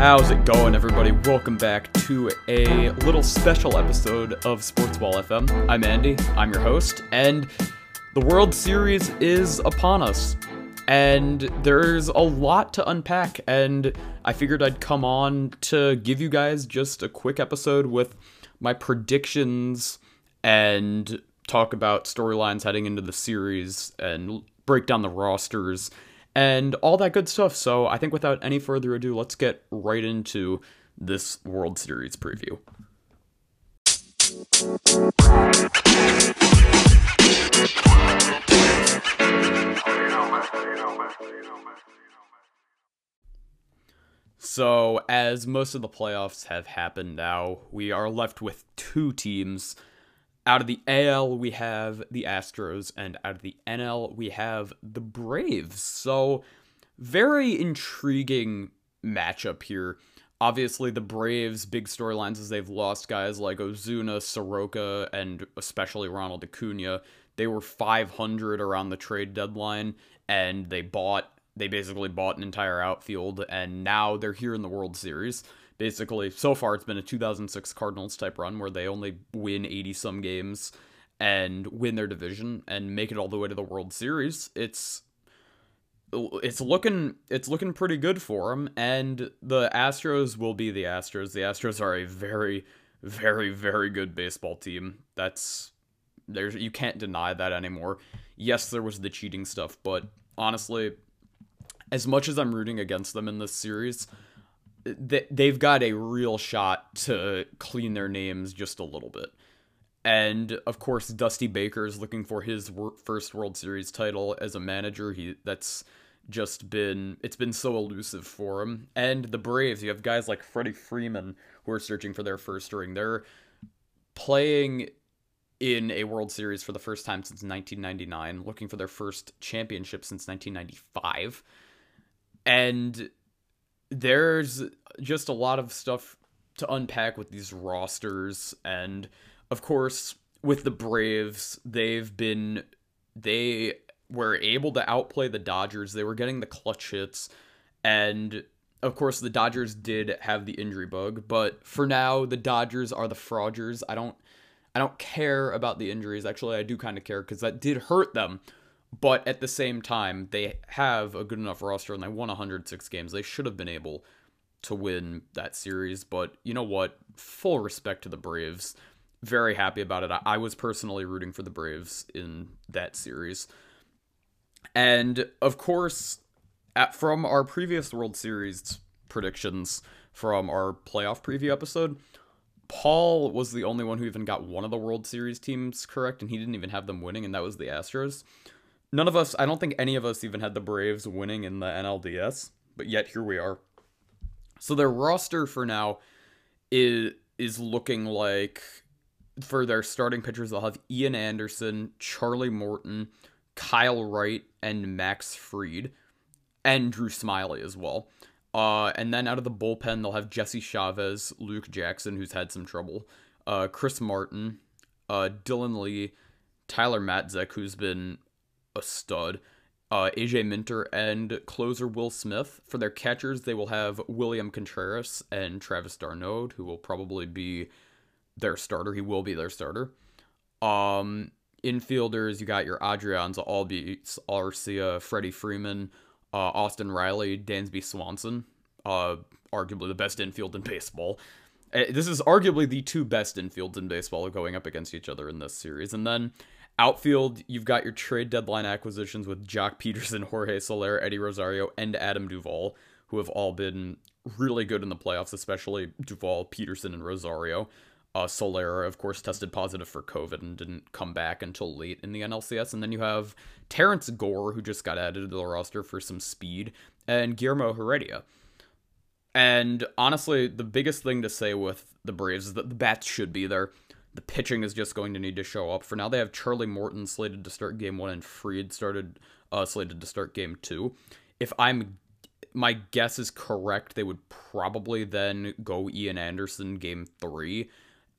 How's it going, everybody? Welcome back to a little special episode of Sportsball FM. I'm Andy, I'm your host, and the World Series is upon us. And there's a lot to unpack, and I figured I'd come on to give you guys just a quick episode with my predictions and talk about storylines heading into the series and break down the rosters and all that good stuff. So I think without any further ado, let's get right into this World Series preview. So, as most of the playoffs have happened now, we are left with two teams out of the AL, we have the Astros, and out of the NL, we have the Braves. So, very intriguing matchup here. Obviously, the Braves' big storylines is they've lost guys like Ozuna, Soroka, and especially Ronald Acuna. They were 500 around the trade deadline, and they bought, they basically bought an entire outfield, and now they're here in the World Series basically so far it's been a 2006 Cardinals type run where they only win 80 some games and win their division and make it all the way to the World Series. It's it's looking it's looking pretty good for them and the Astros will be the Astros. The Astros are a very very very good baseball team. That's there's you can't deny that anymore. Yes, there was the cheating stuff, but honestly, as much as I'm rooting against them in this series, they've got a real shot to clean their names just a little bit. And of course, Dusty Baker is looking for his first World Series title as a manager. He that's just been it's been so elusive for him. And the Braves, you have guys like Freddie Freeman who are searching for their first ring. They're playing in a World Series for the first time since 1999, looking for their first championship since 1995. And there's just a lot of stuff to unpack with these rosters. And of course with the Braves they've been they were able to outplay the Dodgers. They were getting the clutch hits. And of course the Dodgers did have the injury bug. But for now the Dodgers are the frauders I don't I don't care about the injuries. Actually I do kind of care cuz that did hurt them but at the same time, they have a good enough roster and they won 106 games. They should have been able to win that series. But you know what? Full respect to the Braves. Very happy about it. I was personally rooting for the Braves in that series. And of course, at, from our previous World Series predictions from our playoff preview episode, Paul was the only one who even got one of the World Series teams correct, and he didn't even have them winning, and that was the Astros none of us, I don't think any of us even had the Braves winning in the NLDS, but yet here we are. So their roster for now is is looking like for their starting pitchers they'll have Ian Anderson, Charlie Morton, Kyle Wright, and Max Fried, and Drew Smyly as well. Uh, and then out of the bullpen they'll have Jesse Chavez, Luke Jackson, who's had some trouble, uh, Chris Martin, uh, Dylan Lee, Tyler Matzek, who's been a stud. Uh, AJ Minter and closer Will Smith. For their catchers, they will have William Contreras and Travis d'Arnaud, who will probably be their starter. He will be their starter. Um, infielders, you got your Adrians, Albies, Arcia, Freddie Freeman, uh, Austin Riley, Dansby Swanson, uh, arguably the best infield in baseball. Uh, this is arguably the two best infields in baseball going up against each other in this series. And then Outfield, you've got your trade deadline acquisitions with Joc Pederson, Jorge Soler, Eddie Rosario, and Adam Duvall, who have all been really good in the playoffs, especially Duvall, Peterson, and Rosario. Uh, Soler, of course, tested positive for COVID and didn't come back until late in the NLCS. And then you have Terrence Gore, who just got added to the roster for some speed, and Guillermo Heredia. And honestly, the biggest thing to say with the Braves is that the bats should be there the pitching is just going to need to show up. For now, they have Charlie Morton slated to start game one and Fried started uh, slated to start game two. If I'm my guess is correct, they would probably then go Ian Anderson game three,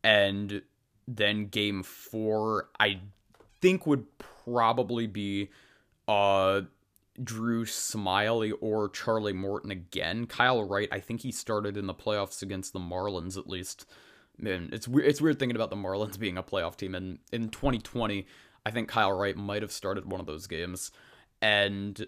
and then game four I think would probably be uh Drew Smyly or Charlie Morton again. Kyle Wright, I think he started in the playoffs against the Marlins at least. Man, it's weird. It's weird thinking about the Marlins being a playoff team. And in 2020, I think Kyle Wright might have started one of those games. And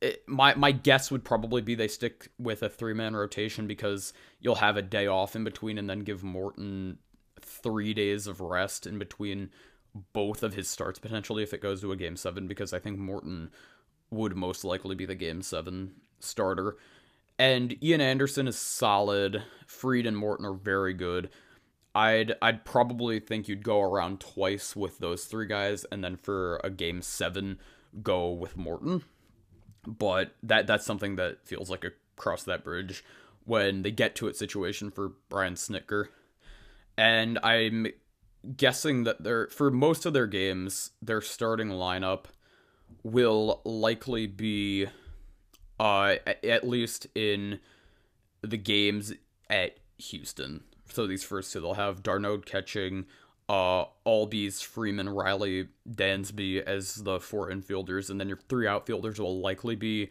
it, my my guess would probably be they stick with a three man rotation because you'll have a day off in between, and then give Morton three days of rest in between both of his starts potentially if it goes to a game seven. Because I think Morton would most likely be the game seven starter. And Ian Anderson is solid. Fried and Morton are very good. I'd I'd probably think you'd go around twice with those three guys, and then for a game seven, go with Morton. But that that's something that feels like a cross that bridge when they get to it situation for Brian Snitker. And I'm guessing that they're for most of their games, their starting lineup will likely be uh at least in the games at Houston. So these first two, they'll have d'Arnaud catching, uh, Albies, Freeman, Riley, Dansby as the four infielders, and then your three outfielders will likely be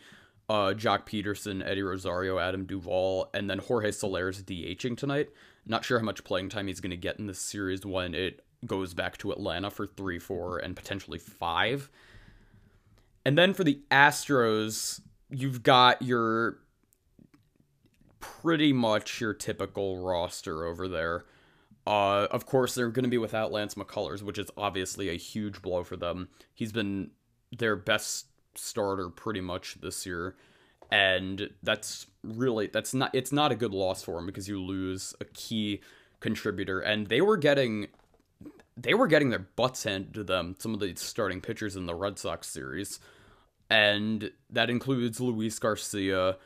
uh, Joc Pederson, Eddie Rosario, Adam Duvall, and then Jorge Soler's DHing tonight. Not sure how much playing time he's going to get in this series when it goes back to Atlanta for three, four, and potentially five. And then for the Astros, you've got your pretty much your typical roster over there. Uh, of course, they're going to be without Lance McCullers, which is obviously a huge blow for them. He's been their best starter pretty much this year, and that's really that's not it's not a good loss for him because you lose a key contributor, and they were getting they were getting their butts handed to them. Some of the starting pitchers in the Red Sox series and that includes Luis Garcia.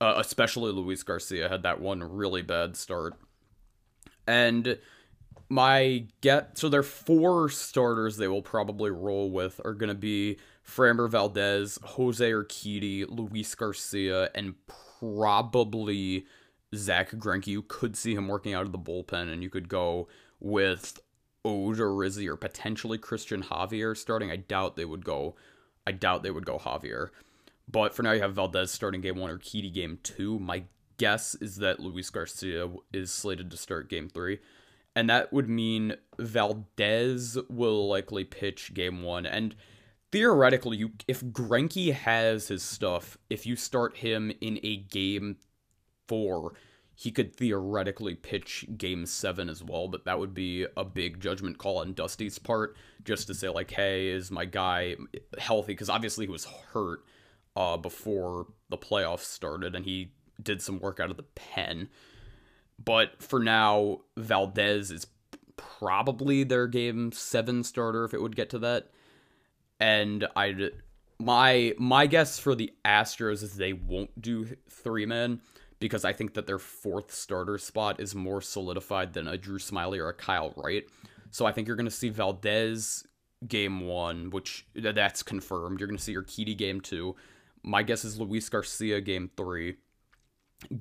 Uh, especially Luis Garcia had that one really bad start. And my get so their four starters they will probably roll with are going to be Framber Valdez, Jose Urquidy, Luis Garcia, and probably Zach Greinke. You could see him working out of the bullpen, and you could go with Odorizzi or potentially Christian Javier starting. I doubt they would go I doubt they would go Javier. But for now, you have Valdez starting game one or Urquidy game two. My guess is that Luis Garcia is slated to start game three. And that would mean Valdez will likely pitch game one. And theoretically, you if Greinke has his stuff, if you start him in a game four, he could theoretically pitch game seven as well, but that would be a big judgment call on Dusty's part, just to say, like, hey, is my guy healthy? Because obviously he was hurt uh, before the playoffs started, and he did some work out of the pen. But for now, Valdez is probably their game seven starter if it would get to that. And I my my guess for the Astros is they won't do three men because I think that their fourth starter spot is more solidified than a Drew Smyly or a Kyle Wright. So I think you're going to see Valdez game one, which that's confirmed. You're going to see your Urquidy game two. My guess is Luis Garcia game three.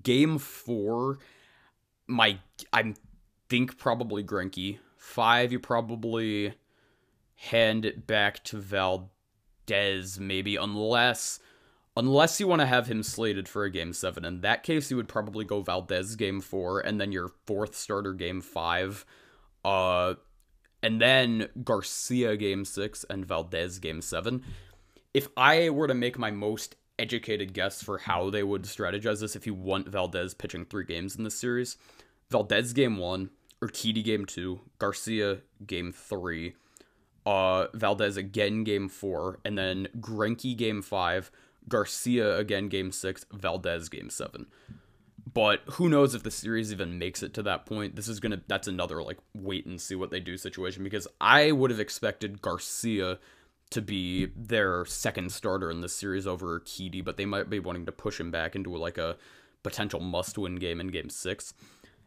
Game four, my I think probably Greinke. Five, you probably hand it back to Valdez, maybe, unless unless you want to have him slated for a game seven. In that case, you would probably go Valdez game four, and then your fourth starter game five, uh, and then Garcia game six and Valdez game seven. If I were to make my most educated guess for how they would strategize this, if you want Valdez pitching three games in this series, Valdez game one, Urquidy game two, Garcia game three, uh, Valdez again game four, and then Greinke game five. Garcia again game six, Valdez game seven. But who knows if the series even makes it to that point? This is gonna that's another like wait and see what they do situation because I would have expected Garcia to be their second starter in this series over Keedy, but they might be wanting to push him back into like a potential must-win game in Game Six.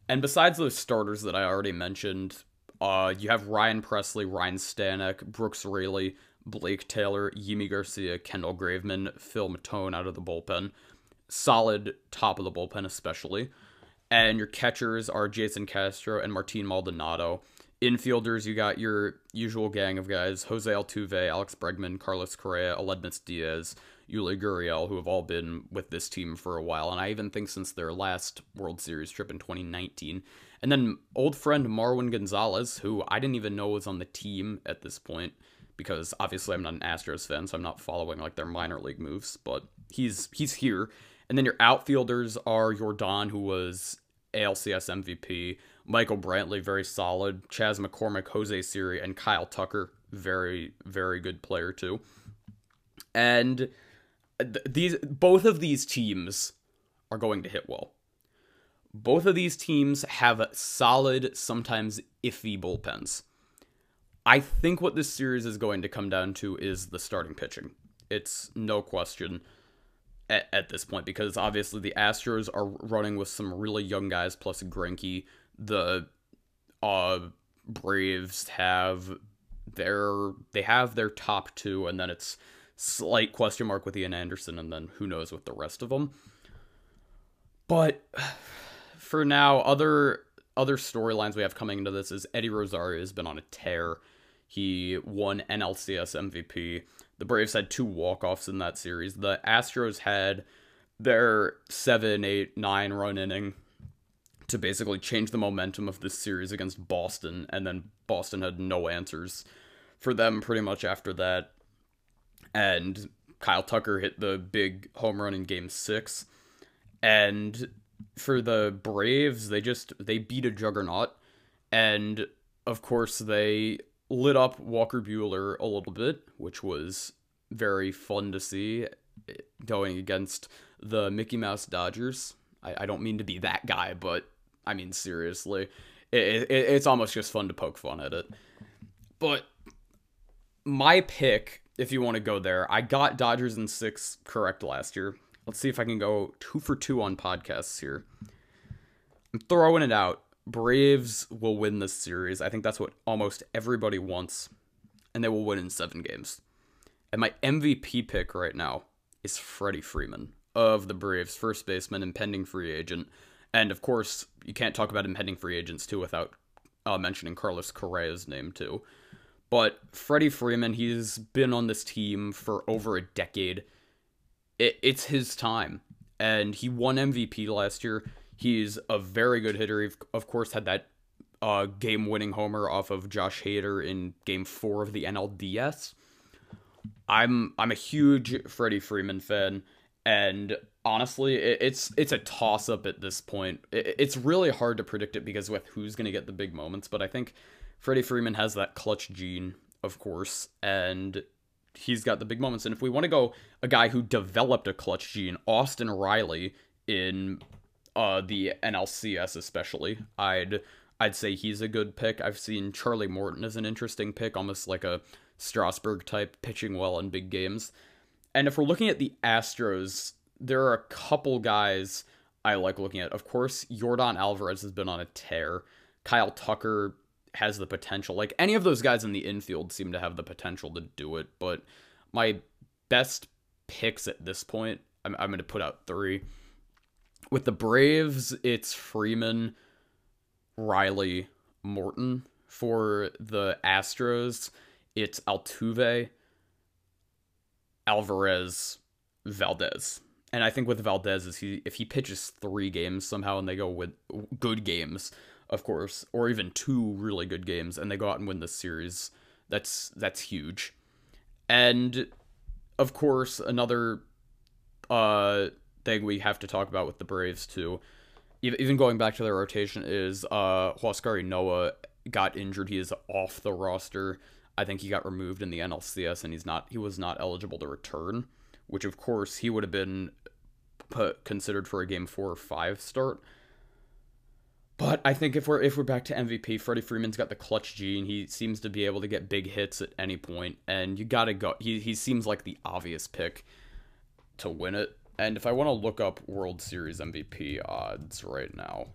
And besides those starters that I already mentioned, uh, you have Ryan Pressly, Ryan Stanek, Brooks Raley, Blake Taylor, Yimi Garcia, Kendall Graveman, Phil Maton out of the bullpen. Solid top of the bullpen, especially. And your catchers are Jason Castro and Martin Maldonado. Infielders, you got your usual gang of guys Jose Altuve, Alex Bregman, Carlos Correa, Aledmys Diaz. Yuli Gurriel, who have all been with this team for a while, and I even think since their last World Series trip in 2019. And then old friend Marwin Gonzalez, who I didn't even know was on the team at this point, because obviously I'm not an Astros fan, so I'm not following like their minor league moves, but he's he's here. And then your outfielders are Yordan, who was ALCS MVP, Michael Brantley, very solid, Chas McCormick, Jose Siri, and Kyle Tucker, very very good player too. And th- these both of these teams are going to hit well. Both of these teams have solid, sometimes iffy bullpens. I think what this series is going to come down to is the starting pitching. It's no question at, at this point because obviously the Astros are running with some really young guys plus Greinke. The uh, Braves have their they have their top two, and then it's slight question mark with Ian Anderson, and then who knows with the rest of them. But for now, other other storylines we have coming into this is Eddie Rosario has been on a tear. He won NLCS MVP. The Braves had two walk-offs in that series. The Astros had their seven, eight, nine run inning to basically change the momentum of this series against Boston, and then Boston had no answers for them pretty much after that. And Kyle Tucker hit the big home run in game six. And for the Braves, they just they beat a juggernaut, and of course they lit up Walker Buehler a little bit, which was very fun to see eh, going against the Mickey Mouse Dodgers. I, I don't mean to be that guy, but I mean seriously, it, it, it's almost just fun to poke fun at it. But my pick, if you want to go there, I got Dodgers in six correct last year. Let's see if I can go two for two on podcasts here. I'm throwing it out. Braves will win this series. I think that's what almost everybody wants, and they will win in seven games. And my MVP pick right now is Freddie Freeman of the Braves, first baseman, impending free agent. And of course, you can't talk about impending free agents too without uh, mentioning Carlos Correa's name too. But Freddie Freeman, he's been on this team for over a decade it, it's his time. And he won MVP last year. He's a very good hitter. He, of course, had that uh, game winning homer off of Josh Hader in game four of the NLDS. I'm I'm a huge Freddie Freeman fan, and honestly, it, it's it's a toss up at this point. It, it's really hard to predict it because with who's gonna get the big moments, but I think Freddie Freeman has that clutch gene, of course, and he's got the big moments. And if we want to go a guy who developed a clutch gene, Austin Riley in uh, the NLCS especially, I'd I'd say he's a good pick. I've seen Charlie Morton as an interesting pick, almost like a Strasburg type, pitching well in big games. And if we're looking at the Astros, there are a couple guys I like looking at. Of course, Yordan Alvarez has been on a tear. Kyle Tucker has the potential. Like any of those guys in the infield seem to have the potential to do it, but my best picks at this point, I'm, I'm going to put out three. With the Braves, it's Freeman, Riley, Morton. For the Astros, it's Altuve, Alvarez, Valdez. And I think with Valdez is he if he pitches three games somehow and they go with good games, of course, or even two really good games, and they go out and win this series. That's that's huge. And of course, another uh, thing we have to talk about with the Braves too, even going back to their rotation, is uh, Huascar Ynoa got injured. He is off the roster. I think he got removed in the NLCS, and he's not. He was not eligible to return, which of course he would have been put considered for a game four or five start. But I think if we're if we're back to MVP, Freddie Freeman's got the clutch gene. He seems to be able to get big hits at any point, and you gotta go. He he seems like the obvious pick to win it. And if I want to look up World Series MVP odds right now,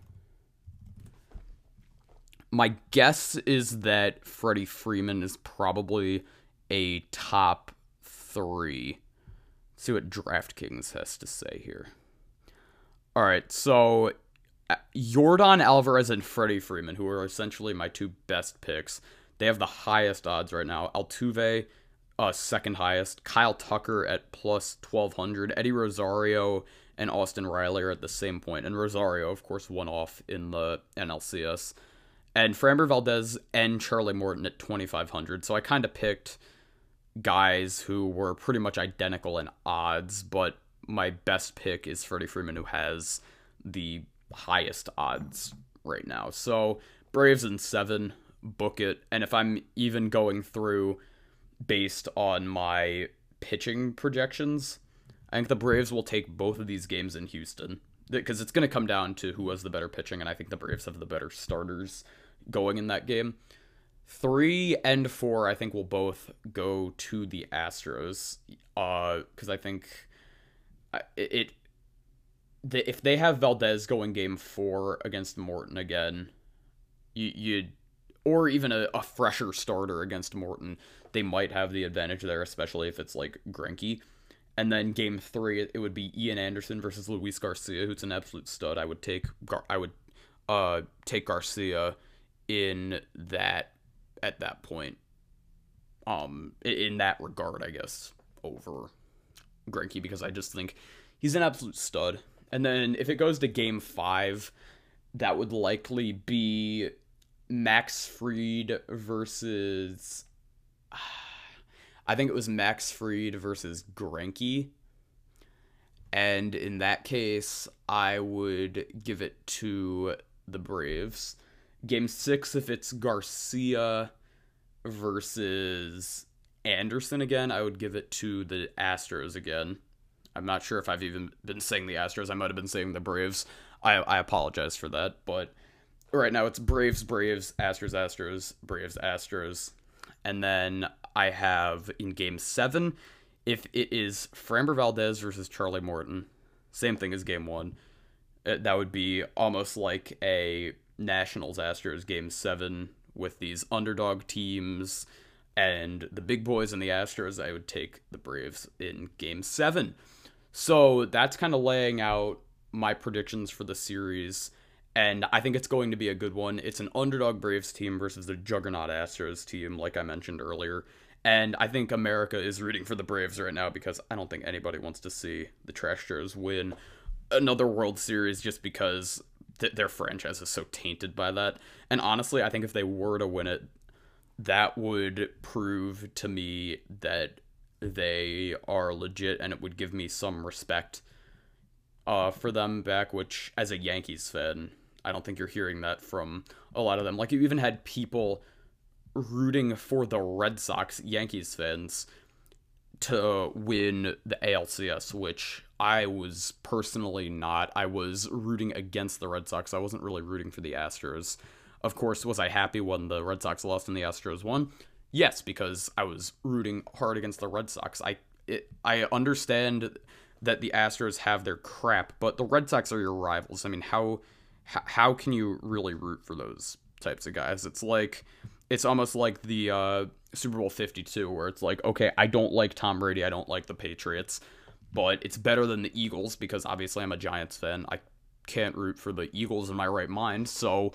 my guess is that Freddie Freeman is probably a top three. Let's see what DraftKings has to say here. All right, so Yordan Alvarez and Freddie Freeman, who are essentially my two best picks, they have the highest odds right now. Altuve uh, second highest. Kyle Tucker at plus 1200. Eddie Rosario and Austin Riley are at the same point. And Rosario, of course, won off in the NLCS. And Framber Valdez and Charlie Morton at 2500. So I kind of picked guys who were pretty much identical in odds, but my best pick is Freddie Freeman, who has the highest odds right now. So Braves in seven, book it. And if I'm even going through based on my pitching projections, I think the Braves will take both of these games in Houston because it's going to come down to who has the better pitching, and I think the Braves have the better starters going in that game. Three and four, I think, will both go to the Astros Uh, because uh, I think it, it if they have Valdez going game four against Morton again, you you or even a, a fresher starter against Morton, they might have the advantage there, especially if it's like Greinke. And then game three, it would be Ian Anderson versus Luis Garcia, who's an absolute stud. I would take I would uh take Garcia in that at that point. Um, in that regard, I guess over Greinke because I just think he's an absolute stud. And then if it goes to game five, that would likely be Max Fried versus. I think it was Max Fried versus Greinke. And in that case, I would give it to the Braves. Game six, if it's Garcia versus Anderson again, I would give it to the Astros again. I'm not sure if I've even been saying the Astros. I might have been saying the Braves. I I apologize for that, but right now it's Braves, Braves, Astros, Astros, Braves, Astros, and then I have in Game Seven, if it is Framber Valdez versus Charlie Morton, same thing as Game One. Uh, that would be almost like a Nationals Astros Game Seven with these underdog teams and the big boys and the Astros. I would take the Braves in Game Seven. So that's kind of laying out my predictions for the series. And I think it's going to be a good one. It's an underdog Braves team versus the juggernaut Astros team, like I mentioned earlier. And I think America is rooting for the Braves right now because I don't think anybody wants to see the Trashers win another World Series just because th- their franchise is so tainted by that. And honestly, I think if they were to win it, that would prove to me that they are legit and it would give me some respect uh, for them back, which as a Yankees fan, I don't think you're hearing that from a lot of them. Like you even had people rooting for the Red Sox, Yankees fans, to win the ALCS, which I was personally not. I was rooting against the Red Sox. I wasn't really rooting for the Astros. Of course, was I happy when the Red Sox lost and the Astros won? Yes, because I was rooting hard against the Red Sox. I it, I understand that the Astros have their crap, but the Red Sox are your rivals. I mean, how how can you really root for those types of guys? It's like it's almost like the uh, Super Bowl 52 where it's like, okay, I don't like Tom Brady, I don't like the Patriots, but it's better than the Eagles because obviously I'm a Giants fan. I can't root for the Eagles in my right mind, so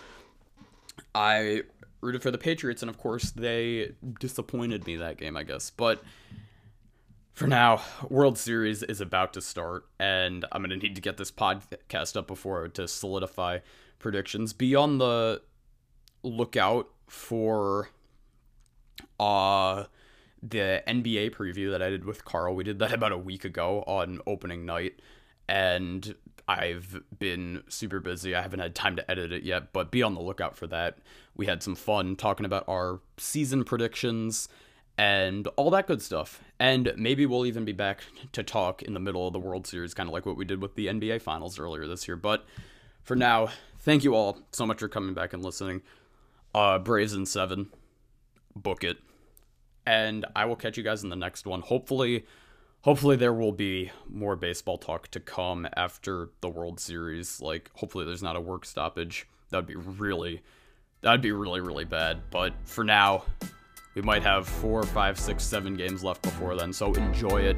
I rooted for the Patriots, and of course they disappointed me that game, I guess. But for now, World Series is about to start, and I'm gonna need to get this podcast up before to solidify predictions. Be on the lookout for uh the NBA preview that I did with Carl. We did that about a week ago on opening night, and I've been super busy. I haven't had time to edit it yet, but be on the lookout for that. We had some fun talking about our season predictions and all that good stuff. And maybe we'll even be back to talk in the middle of the World Series, kind of like what we did with the NBA Finals earlier this year. But for now, thank you all so much for coming back and listening. Uh, Braves in 7, book it. And I will catch you guys in the next one. Hopefully, hopefully there will be more baseball talk to come after the World Series. Like, hopefully there's not a work stoppage. That'd be really, that'd be really, really bad. But for now, we might have four, five, six, seven games left before then. So enjoy it.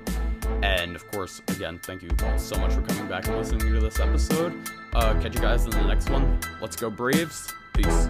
And of course, again, thank you all so much for coming back and listening to this episode. Uh, catch you guys in the next one. Let's go, Braves. Peace.